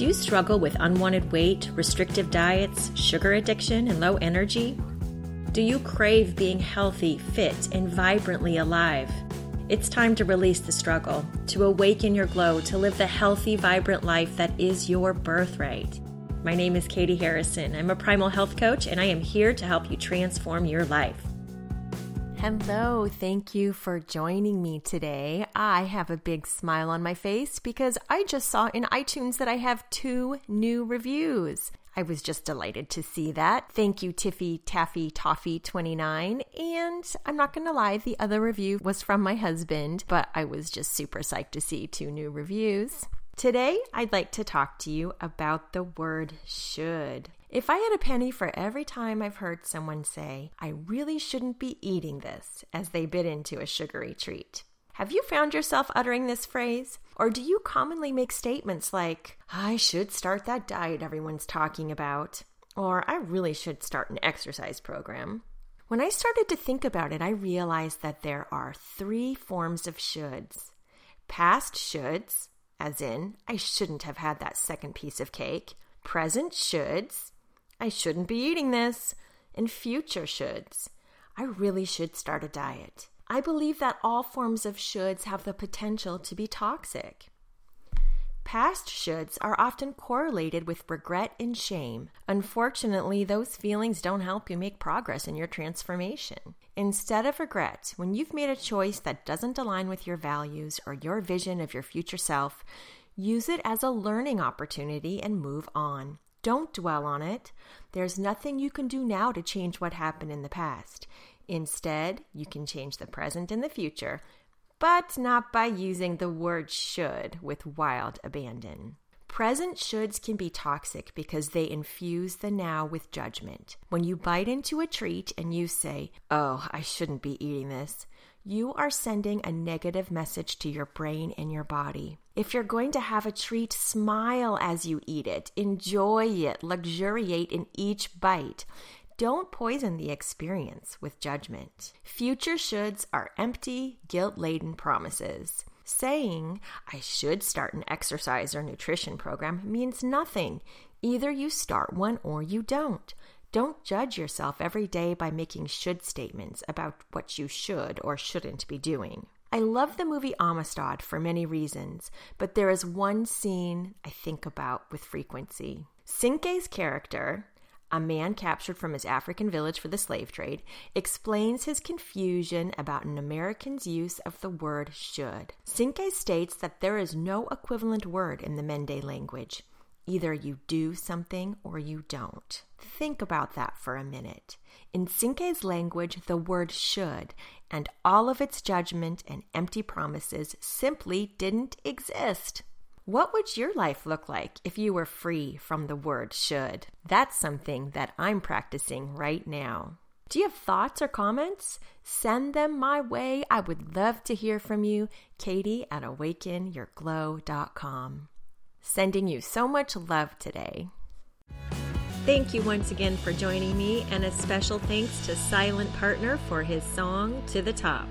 Do you struggle with unwanted weight, restrictive diets, sugar addiction, and low energy? Do you crave being healthy, fit, and vibrantly alive? It's time to release the struggle, to awaken your glow, to live the healthy, vibrant life that is your birthright. My name is Katie Harrison. I'm a primal health coach, and I am here to help you transform your life. Hello, thank you for joining me today. I have a big smile on my face because I just saw in iTunes that I have two new reviews. I was just delighted to see that. Thank you, Tiffy Taffy Toffee 29. And I'm not going to lie, the other review was from my husband, but I was just super psyched to see two new reviews. Today, I'd like to talk to you about the word should. If I had a penny for every time I've heard someone say, I really shouldn't be eating this, as they bit into a sugary treat. Have you found yourself uttering this phrase? Or do you commonly make statements like, I should start that diet everyone's talking about? Or I really should start an exercise program? When I started to think about it, I realized that there are three forms of shoulds past shoulds, as in, I shouldn't have had that second piece of cake, present shoulds, I shouldn't be eating this, and future shoulds. I really should start a diet. I believe that all forms of shoulds have the potential to be toxic. Past shoulds are often correlated with regret and shame. Unfortunately, those feelings don't help you make progress in your transformation. Instead of regret, when you've made a choice that doesn't align with your values or your vision of your future self, use it as a learning opportunity and move on. Don't dwell on it. There's nothing you can do now to change what happened in the past. Instead, you can change the present and the future, but not by using the word should with wild abandon. Present shoulds can be toxic because they infuse the now with judgment. When you bite into a treat and you say, Oh, I shouldn't be eating this, you are sending a negative message to your brain and your body. If you're going to have a treat, smile as you eat it, enjoy it, luxuriate in each bite. Don't poison the experience with judgment. Future shoulds are empty, guilt laden promises. Saying, I should start an exercise or nutrition program means nothing. Either you start one or you don't. Don't judge yourself every day by making should statements about what you should or shouldn't be doing. I love the movie Amistad for many reasons, but there is one scene I think about with frequency. Cinque's character, a man captured from his African village for the slave trade, explains his confusion about an American's use of the word should. Cinque states that there is no equivalent word in the Mende language. Either you do something or you don't. Think about that for a minute. In Cinque's language, the word should and all of its judgment and empty promises simply didn't exist. What would your life look like if you were free from the word should? That's something that I'm practicing right now. Do you have thoughts or comments? Send them my way. I would love to hear from you. Katie at awakenyourglow.com. Sending you so much love today. Thank you once again for joining me, and a special thanks to Silent Partner for his song To the Top.